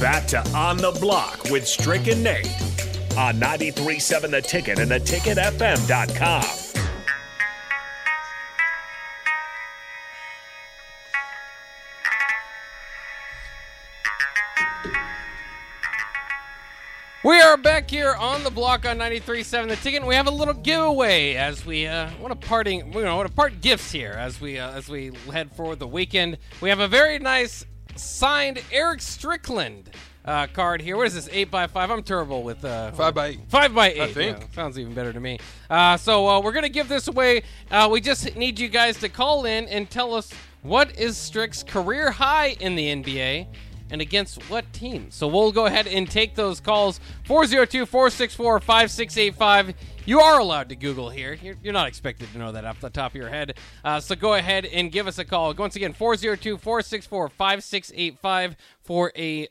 back to On the Block with Strick and Nate on 93.7 The Ticket and theticketfm.com. We are back here on the block on 93.7 The Ticket. And we have a little giveaway as we uh, want to parting, you know, want to part gifts here as we uh, as we head for the weekend. We have a very nice signed Erick Strickland uh, card here. What is this? Eight by five. I'm terrible with uh, Five by eight. Five by eight. I think. yeah, sounds even better to me. Uh, so uh, we're gonna give this away. Uh, we just need you guys to call in and tell us what is Strick's career high in the NBA. And against what team? So we'll go ahead and take those calls 402 464 5685. You are allowed to Google here. You're, you're not expected to know that off the top of your head. Uh, so go ahead and give us a call. Once again, 402 464 5685 for a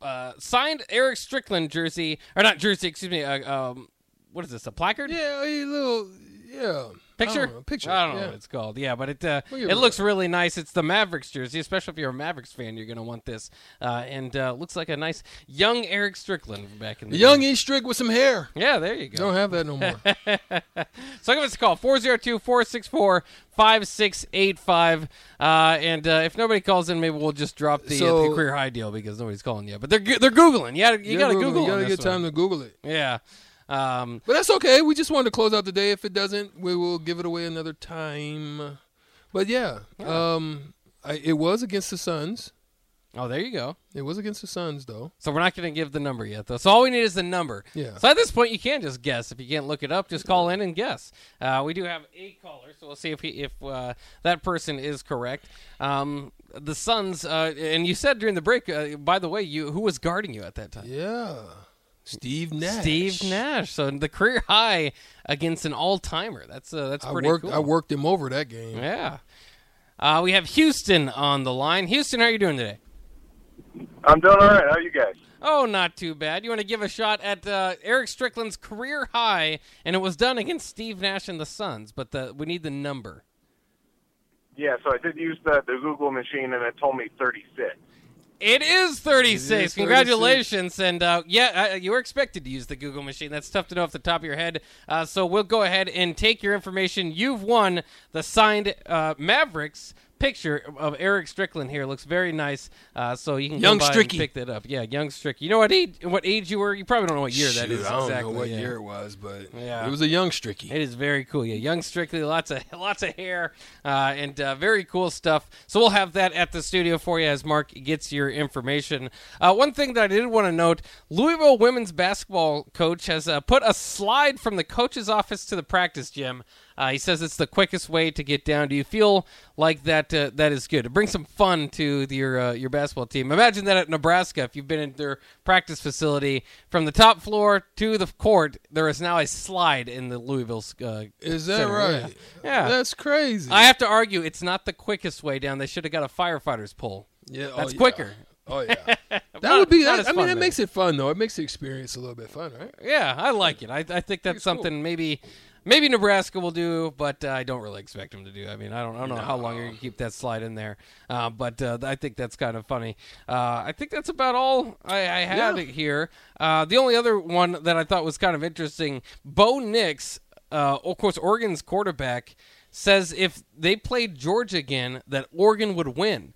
uh, signed Erick Strickland jersey, or not jersey, excuse me. Uh, um, what is this? A placard? Yeah, a little, yeah. Picture? I don't know, picture. I don't know yeah. what it's called. Yeah, but it uh, it looks really nice. It's the Mavericks jersey, especially if you're a Mavericks fan. You're gonna want this, uh, and uh, looks like a nice young Erick Strickland back in the young day. E Strick with some hair. Yeah, there you go. Don't have that no more. So give us a call 402 464 5685. And uh, if nobody calls in, maybe we'll just drop the, uh, So- the career high deal because nobody's calling yet. But they're they're Googling. You you gotta Googling. Google. You gotta on get time one. to Google it. Yeah. Um, But that's okay. We just wanted to close out the day. If it doesn't, we will give it away another time. But yeah, um, I, it was against the Suns. oh, there you go. It was against the Suns, though. So we're not going to give the number yet, though. So all we need is the number. Yeah. So at this point, you can just guess. If you can't look it up, just call in and guess. Uh, we do have a caller, so we'll see if he, if uh, that person is correct. Um, the Suns, uh, and you said during the break, uh, by the way, you who was guarding you at that time? Yeah, Steve Nash. Steve Nash. So the career high against an all timer. That's uh, that's I pretty worked. cool. I worked him over that game. Yeah. Uh, we have Houston on the line. Houston, how are you doing today? I'm doing all right. How are you guys? Oh, not too bad. You want to give a shot at uh, Erick Strickland's career high, and it was done against Steve Nash and the Suns, but the, we need the number. Yeah, so I did use the, the Google machine, and it told me 36. It is 36. It is Congratulations. And uh, yeah, uh, you were expected to use the Google machine. That's tough to know off the top of your head. Uh, so we'll go ahead and take your information. You've won the signed uh, Mavericks picture of Erick Strickland here. Looks very nice. Uh, so you can Young go by Stricky. and pick that up. Yeah, young Stricky. You know what age, what age you were? You probably don't know what year that Shoot, is I don't exactly. know what yeah. year it was, but Yeah. it was a young Stricky. It is very cool. Yeah, young Stricky, lots of lots of hair, uh, and uh, very cool stuff. So we'll have that at the studio for you as Mark gets your information. Uh, one thing that I did want to note: Louisville women's basketball coach has uh, put a slide from the coach's office to the practice gym. Uh, he says it's the quickest way to get down. Do you feel like that? Uh, that is good. It brings some fun to the, your uh, your basketball team. Imagine that at Nebraska. If you've been in their practice facility, from the top floor to the court, there is now a slide in the Louisville. Uh, Is that center. right? Yeah. Yeah. That's crazy. I have to argue, it's not the quickest way down. They should have got a firefighter's pull. yeah, oh, That's yeah. quicker. Oh yeah. That Not- would be. That, I mean, that though. makes it fun though. It makes the experience a little bit fun, right? Yeah, I like it. I, I think that's it's cool. something maybe maybe Nebraska will do, but uh, I don't really expect them to do. I mean, I don't, I don't know how long you're going to keep that slide in there, uh, but uh, I think that's kind of funny. Uh, I think that's about all I, I had Yeah. here. Uh, the only other one that I thought was kind of interesting, Bo Nix, uh, of course, Oregon's quarterback, says if they played Georgia again, that Oregon would win.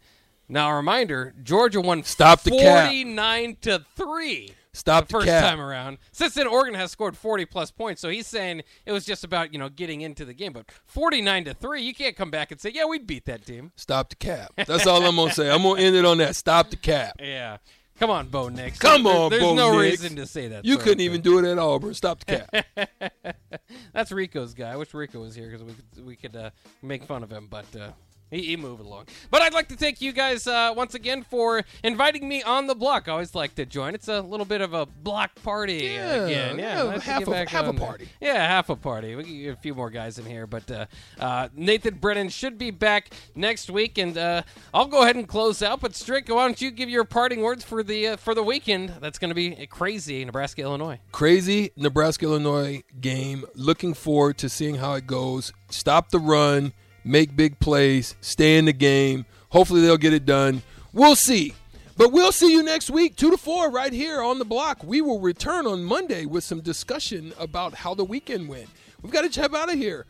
Now, a reminder: Georgia won Stop the cap. forty-nine to three Stop the first time around. Since then, Oregon has scored 40 plus points, so he's saying it was just about you know getting into the game. But 49 to three, you can't come back and say, yeah, we beat that team. Stop the cap. That's all I'm gonna say. I'm gonna end it on that. Stop the cap. Yeah, come on, Bo Nix. Come There- on, there's Bo no Nix. reason to say that. You couldn't even do it at Auburn. Stop the cap. That's Rico's guy. I wish Rico was here because we could, we could uh, make fun of him, but uh, he, he moved along. But I'd like to thank you guys uh, once again for inviting me on the block. I always like to join. It's a little bit of a block party Yeah, again. Yeah, yeah, half a- half a on there. party. Yeah, half a party. We can get a few more guys in here, but uh, uh, Nathan Brennan should be back next week, and uh, I'll go ahead and close out. But Strick, why don't you give your parting words for the uh, for the weekend? That's going to be a crazy, Nebraska, Illinois. Crazy Nebraska Illinois game. Looking forward to seeing how it goes. Stop the run. Make big plays. Stay in the game. Hopefully they'll get it done. We'll see. But we'll see you next week, 2 to 4, right here on the block. We will return on Monday with some discussion about how the weekend went. We've got to chip out of here.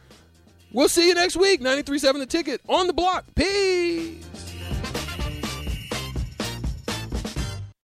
We'll see you next week. 93.7 The Ticket on the block. Peace.